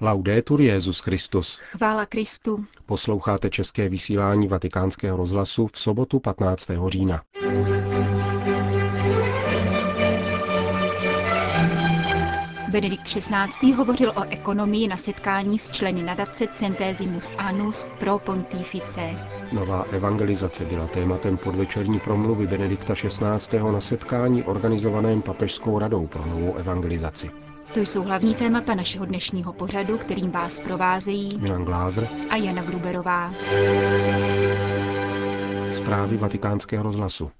Laudetur Jezus Christus. Chvála Kristu. Posloucháte české vysílání Vatikánského rozhlasu v sobotu 15. října. Benedikt XVI. hovořil o ekonomii na setkání s členy nadace Centesimus Annus pro Pontifice. Nová evangelizace byla tématem podvečerní promluvy Benedikta XVI. na setkání organizovaném Papežskou radou pro novou evangelizaci. To jsou hlavní témata našeho dnešního pořadu, kterým vás provázejí Milan Glázer a Jana Gruberová. Zprávy vatikánského rozhlasu.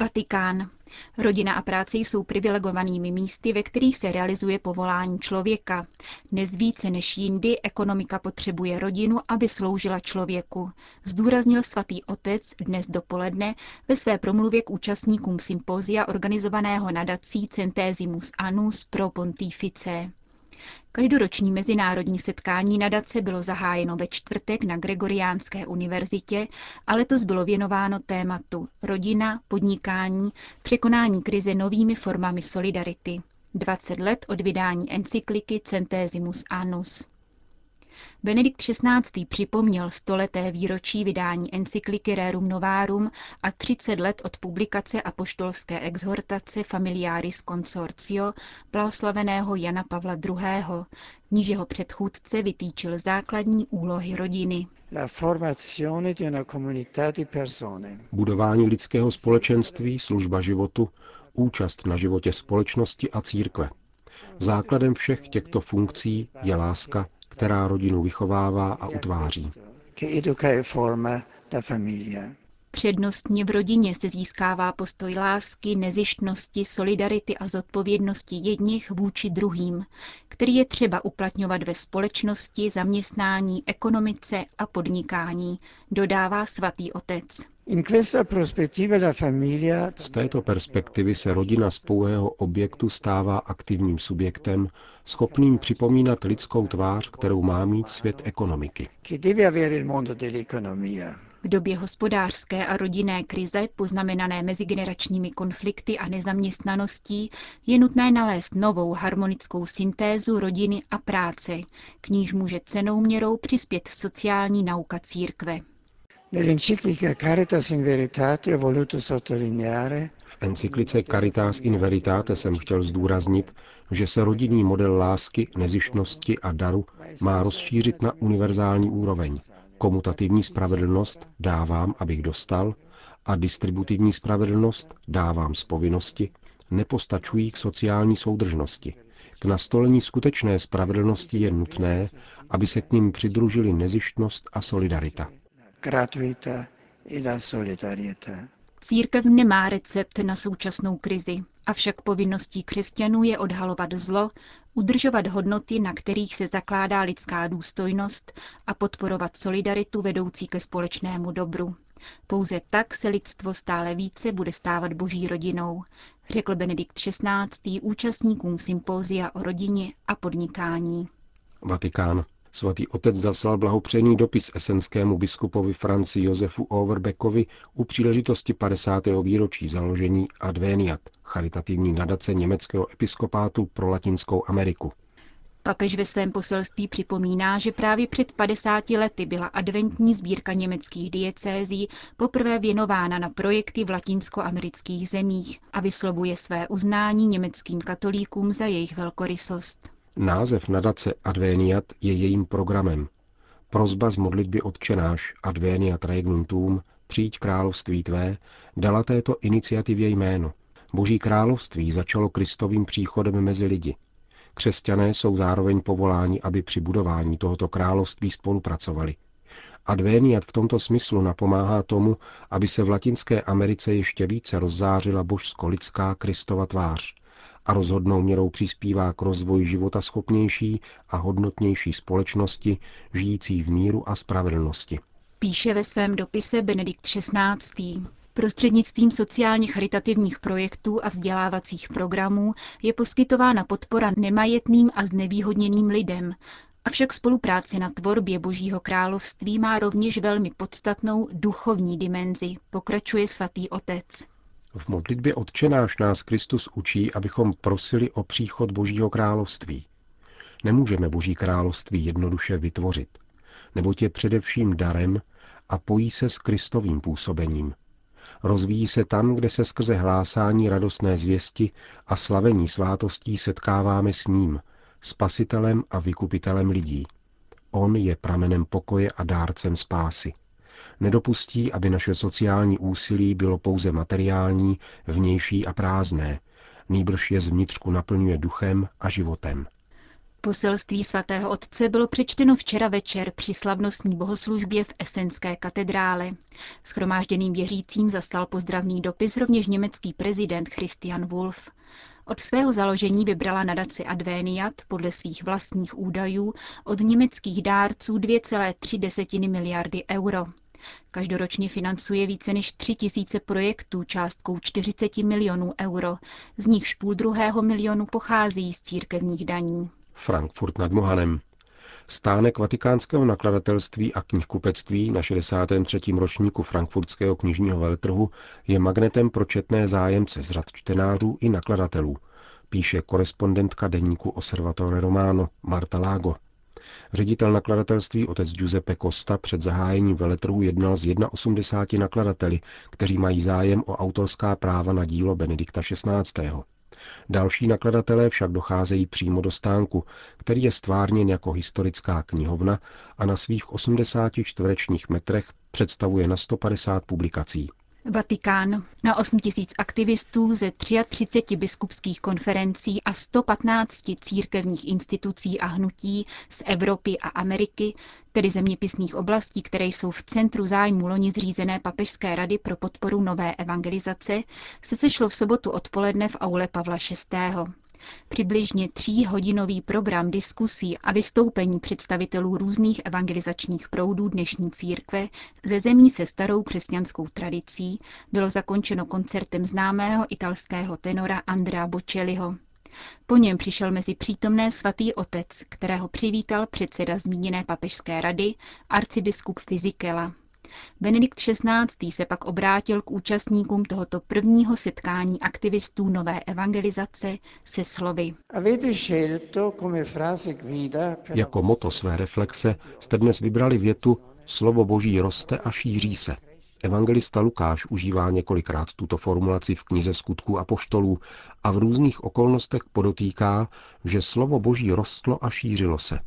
Vatikán. Rodina a práce jsou privilegovanými místy, ve kterých se realizuje povolání člověka. Dnes více než jindy ekonomika potřebuje rodinu, aby sloužila člověku, zdůraznil svatý otec dnes dopoledne ve své promluvě k účastníkům sympózia organizovaného nadací Centesimus Annus pro Pontifice. Každoroční mezinárodní setkání nadace bylo zahájeno ve čtvrtek na Gregoriánské univerzitě a letos bylo věnováno tématu rodina, podnikání, překonání krize novými formami solidarity. 20 let od vydání encykliky Centesimus Annus. Benedikt XVI. připomněl stoleté výročí vydání encykliky Rerum Novarum a 30 let od publikace apoštolské exhortace Familiaris Consortio blahoslaveného Jana Pavla II., v níž jeho předchůdce vytýčil základní úlohy rodiny. Budování lidského společenství, služba životu, účast na životě společnosti a církve. Základem všech těchto funkcí je láska, která rodinu vychovává a utváří. Přednostně v rodině se získává postoj lásky, nezištnosti, solidarity a zodpovědnosti jedních vůči druhým, který je třeba uplatňovat ve společnosti, zaměstnání, ekonomice a podnikání, dodává svatý otec. Z této perspektivy se rodina z pouhého objektu stává aktivním subjektem, schopným připomínat lidskou tvář, kterou má mít svět ekonomiky. V době hospodářské a rodinné krize, poznamenané mezigeneračními konflikty a nezaměstnaností, je nutné nalézt novou harmonickou syntézu rodiny a práce, k níž může cenou měrou přispět sociální nauka církve. V encyklice Caritas in Veritate jsem chtěl zdůraznit, že se rodinný model lásky, nezištnosti a daru má rozšířit na univerzální úroveň. Komutativní spravedlnost dávám, abych dostal, a distributivní spravedlnost dávám z povinnosti, nepostačují k sociální soudržnosti. K nastolení skutečné spravedlnosti je nutné, aby se k ním přidružili nezištnost a solidarita. Církev nemá recept na současnou krizi, avšak povinností křesťanů je odhalovat zlo, udržovat hodnoty, na kterých se zakládá lidská důstojnost a podporovat solidaritu vedoucí ke společnému dobru. Pouze tak se lidstvo stále více bude stávat boží rodinou, řekl Benedikt XVI. účastníkům sympózia o rodině a podnikání. Vatikán. Svatý otec zaslal blahopřejný dopis esenskému biskupovi Franci Josefu Overbeckovi u příležitosti 50. výročí založení Adveniat, charitativní nadace německého episkopátu pro Latinskou Ameriku. Papež ve svém poselství připomíná, že právě před 50 lety byla adventní sbírka německých diecézí poprvé věnována na projekty v latinskoamerických zemích a vyslovuje své uznání německým katolíkům za jejich velkorysost. Název nadace Adveniat je jejím programem. Prozba z modlitby odčenáš Adveniat Regnum přijď království tvé, dala této iniciativě jméno. Boží království začalo Kristovým příchodem mezi lidi. Křesťané jsou zároveň povoláni, aby při budování tohoto království spolupracovali. Adveniat v tomto smyslu napomáhá tomu, aby se v Latinské Americe ještě více rozzářila božsko-lidská Kristova tvář – a rozhodnou měrou přispívá k rozvoji života schopnější a hodnotnější společnosti, žijící v míru a spravedlnosti. Píše ve svém dopise Benedikt XVI. Prostřednictvím sociálně charitativních projektů a vzdělávacích programů je poskytována podpora nemajetným a znevýhodněným lidem, Avšak spolupráce na tvorbě Božího království má rovněž velmi podstatnou duchovní dimenzi, pokračuje svatý otec. V modlitbě odčenáš nás Kristus učí, abychom prosili o příchod Božího království. Nemůžeme Boží království jednoduše vytvořit, neboť je především darem a pojí se s Kristovým působením. Rozvíjí se tam, kde se skrze hlásání radostné zvěsti a slavení svátostí setkáváme s ním, spasitelem a vykupitelem lidí. On je pramenem pokoje a dárcem spásy. Nedopustí, aby naše sociální úsilí bylo pouze materiální, vnější a prázdné, nýbrž je zvnitřku naplňuje duchem a životem. Poselství svatého otce bylo přečteno včera večer při slavnostní bohoslužbě v Esenské katedrále. Schromážděným věřícím zastal pozdravný dopis rovněž německý prezident Christian Wolff. Od svého založení vybrala nadaci Adveniat podle svých vlastních údajů od německých dárců 2,3 miliardy euro. Každoročně financuje více než 3 tisíce projektů částkou 40 milionů euro, z nichž půl druhého milionu pochází z církevních daní. Frankfurt nad Mohanem. Stánek vatikánského nakladatelství a knihkupectví na 63. ročníku frankfurtského knižního veletrhu je magnetem pro četné zájemce z řad čtenářů i nakladatelů, píše korespondentka deníku Osservatore Romano Marta Lago. Ředitel nakladatelství otec Giuseppe Costa před zahájením veletrhu jednal s 81 nakladateli, kteří mají zájem o autorská práva na dílo Benedikta XVI. Další nakladatelé však docházejí přímo do stánku, který je stvárněn jako historická knihovna a na svých 80 čtverečních metrech představuje na 150 publikací. Vatikán. Na 8 tisíc aktivistů ze 33 biskupských konferencí a 115 církevních institucí a hnutí z Evropy a Ameriky, tedy zeměpisných oblastí, které jsou v centru zájmu loni zřízené Papežské rady pro podporu nové evangelizace, se sešlo v sobotu odpoledne v aule Pavla VI. Přibližně tříhodinový program diskusí a vystoupení představitelů různých evangelizačních proudů dnešní církve ze zemí se starou křesťanskou tradicí bylo zakončeno koncertem známého italského tenora Andrea Bocelliho. Po něm přišel mezi přítomné svatý otec, kterého přivítal předseda zmíněné papežské rady, arcibiskup Fizikela. Benedikt XVI. se pak obrátil k účastníkům tohoto prvního setkání aktivistů nové evangelizace se slovy. Jako moto své reflexe jste dnes vybrali větu Slovo Boží roste a šíří se. Evangelista Lukáš užívá několikrát tuto formulaci v knize skutků a poštolů a v různých okolnostech podotýká, že slovo Boží rostlo a šířilo se.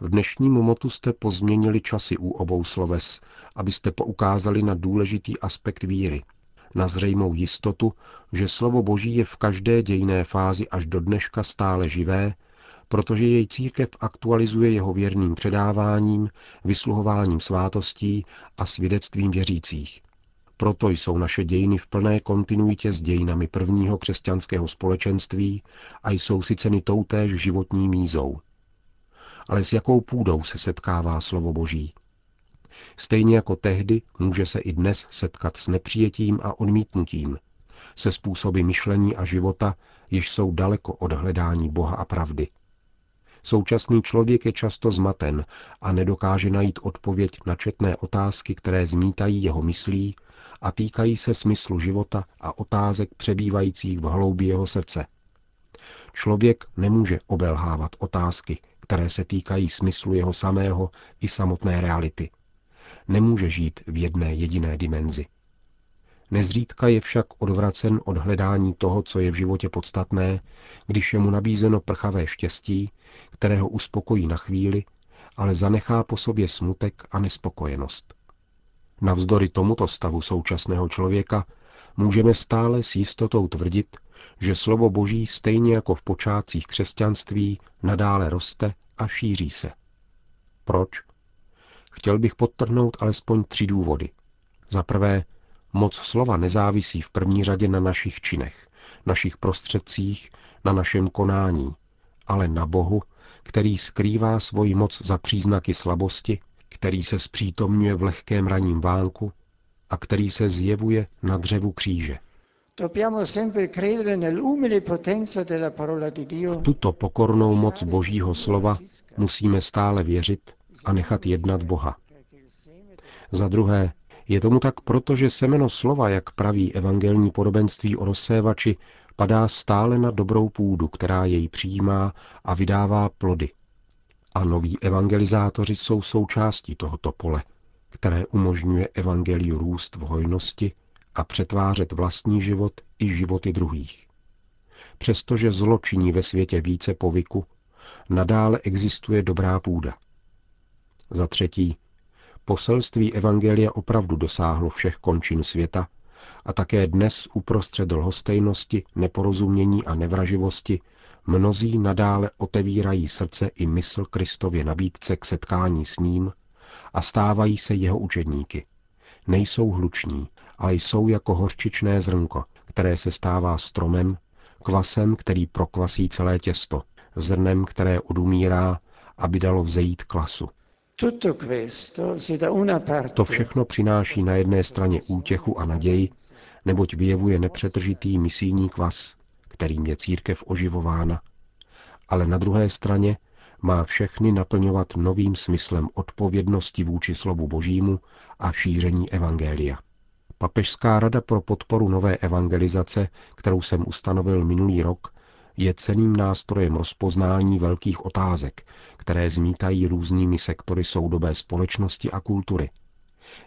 V dnešním motu jste pozměnili časy u obou sloves, abyste poukázali na důležitý aspekt víry, na zřejmou jistotu, že slovo Boží je v každé dějné fázi až do dneška stále živé, protože jej církev aktualizuje jeho věrným předáváním, vysluhováním svátostí a svědectvím věřících. Proto jsou naše dějiny v plné kontinuitě s dějinami prvního křesťanského společenství a jsou si ceny toutéž životní mízou ale s jakou půdou se setkává slovo Boží. Stejně jako tehdy může se i dnes setkat s nepřijetím a odmítnutím, se způsoby myšlení a života, jež jsou daleko od hledání Boha a pravdy. Současný člověk je často zmaten a nedokáže najít odpověď na četné otázky, které zmítají jeho myslí a týkají se smyslu života a otázek přebývajících v hloubi jeho srdce. Člověk nemůže obelhávat otázky, které se týkají smyslu jeho samého i samotné reality. Nemůže žít v jedné jediné dimenzi. Nezřídka je však odvracen od hledání toho, co je v životě podstatné, když je mu nabízeno prchavé štěstí, které ho uspokojí na chvíli, ale zanechá po sobě smutek a nespokojenost. Navzdory tomuto stavu současného člověka můžeme stále s jistotou tvrdit, že slovo Boží stejně jako v počátcích křesťanství nadále roste a šíří se. Proč? Chtěl bych podtrhnout alespoň tři důvody. Za prvé, moc slova nezávisí v první řadě na našich činech, našich prostředcích, na našem konání, ale na Bohu, který skrývá svoji moc za příznaky slabosti, který se zpřítomňuje v lehkém raním vánku a který se zjevuje na dřevu kříže. V tuto pokornou moc Božího slova musíme stále věřit a nechat jednat Boha. Za druhé, je tomu tak proto, že semeno slova, jak praví evangelní podobenství o rozsévači, padá stále na dobrou půdu, která jej přijímá a vydává plody. A noví evangelizátoři jsou součástí tohoto pole, které umožňuje evangeliu růst v hojnosti a přetvářet vlastní život i životy druhých. Přestože zlo činí ve světě více povyku, nadále existuje dobrá půda. Za třetí, poselství Evangelia opravdu dosáhlo všech končin světa a také dnes uprostřed lhostejnosti, neporozumění a nevraživosti mnozí nadále otevírají srdce i mysl Kristově nabídce k setkání s ním a stávají se jeho učedníky. Nejsou hluční, ale jsou jako hořčičné zrnko, které se stává stromem, kvasem, který prokvasí celé těsto, zrnem, které odumírá, aby dalo vzejít klasu. To všechno přináší na jedné straně útěchu a naději, neboť vyjevuje nepřetržitý misijní kvas, kterým je církev oživována, ale na druhé straně má všechny naplňovat novým smyslem odpovědnosti vůči slovu božímu a šíření evangelia. Papežská rada pro podporu nové evangelizace, kterou jsem ustanovil minulý rok, je ceným nástrojem rozpoznání velkých otázek, které zmítají různými sektory soudobé společnosti a kultury.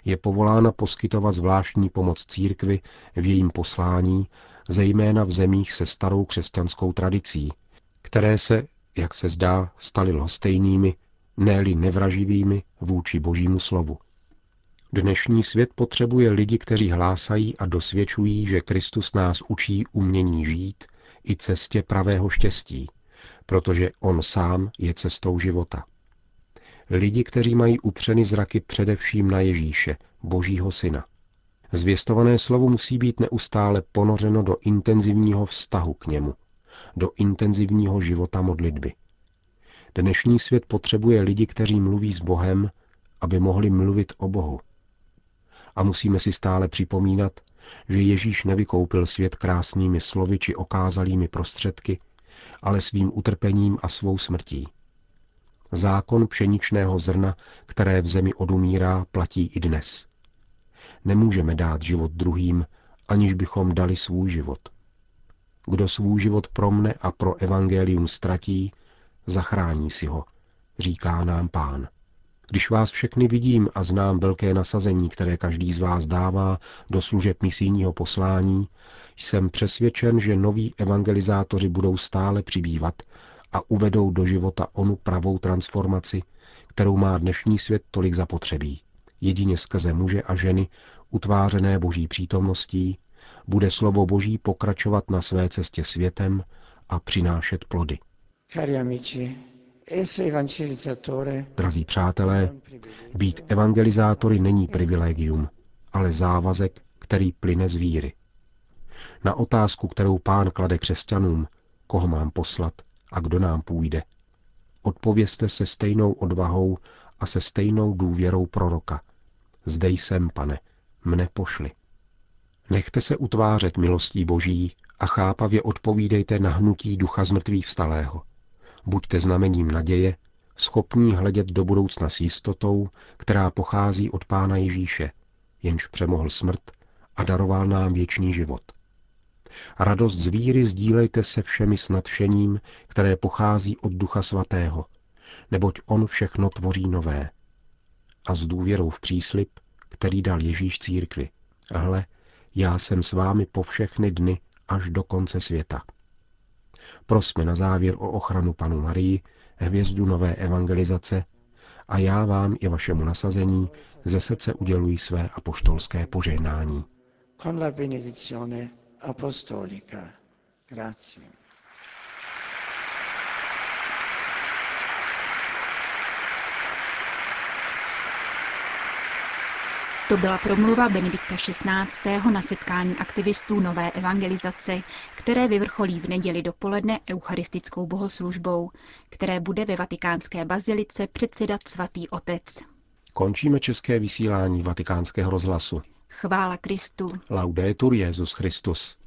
Je povolána poskytovat zvláštní pomoc církvi v jejím poslání, zejména v zemích se starou křesťanskou tradicí, které se, jak se zdá, staly lhostejnými, ne nevraživými vůči božímu slovu. Dnešní svět potřebuje lidi, kteří hlásají a dosvědčují, že Kristus nás učí umění žít i cestě pravého štěstí, protože On sám je cestou života. Lidi, kteří mají upřeny zraky především na Ježíše, Božího Syna. Zvěstované slovo musí být neustále ponořeno do intenzivního vztahu k němu, do intenzivního života modlitby. Dnešní svět potřebuje lidi, kteří mluví s Bohem, aby mohli mluvit o Bohu. A musíme si stále připomínat, že Ježíš nevykoupil svět krásnými slovy či okázalými prostředky, ale svým utrpením a svou smrtí. Zákon pšeničného zrna, které v zemi odumírá, platí i dnes. Nemůžeme dát život druhým, aniž bychom dali svůj život. Kdo svůj život pro mne a pro evangelium ztratí, zachrání si ho, říká nám pán. Když vás všechny vidím a znám velké nasazení, které každý z vás dává do služeb misijního poslání, jsem přesvědčen, že noví evangelizátoři budou stále přibývat a uvedou do života onu pravou transformaci, kterou má dnešní svět tolik zapotřebí. Jedině skrze muže a ženy, utvářené boží přítomností, bude slovo boží pokračovat na své cestě světem a přinášet plody. Cari amici, Drazí přátelé, být evangelizátory není privilegium, ale závazek, který plyne z víry. Na otázku, kterou pán klade křesťanům, koho mám poslat a kdo nám půjde, odpověste se stejnou odvahou a se stejnou důvěrou proroka. Zde jsem, pane, mne pošli. Nechte se utvářet milostí boží a chápavě odpovídejte na hnutí ducha zmrtvých vstalého – Buďte znamením naděje, schopní hledět do budoucna s jistotou, která pochází od Pána Ježíše, jenž přemohl smrt a daroval nám věčný život. Radost z víry sdílejte se všemi s nadšením, které pochází od Ducha Svatého, neboť On všechno tvoří nové. A s důvěrou v příslip, který dal Ježíš církvi. Hle, já jsem s vámi po všechny dny až do konce světa. Prosme na závěr o ochranu panu Marii, hvězdu nové evangelizace a já vám i vašemu nasazení ze srdce uděluji své apoštolské požehnání. Con la benedizione apostolica. Grazie. To byla promluva Benedikta XVI. na setkání aktivistů nové evangelizace, které vyvrcholí v neděli dopoledne eucharistickou bohoslužbou, které bude ve vatikánské bazilice předsedat svatý otec. Končíme české vysílání vatikánského rozhlasu. Chvála Kristu. Laudetur Jezus Christus.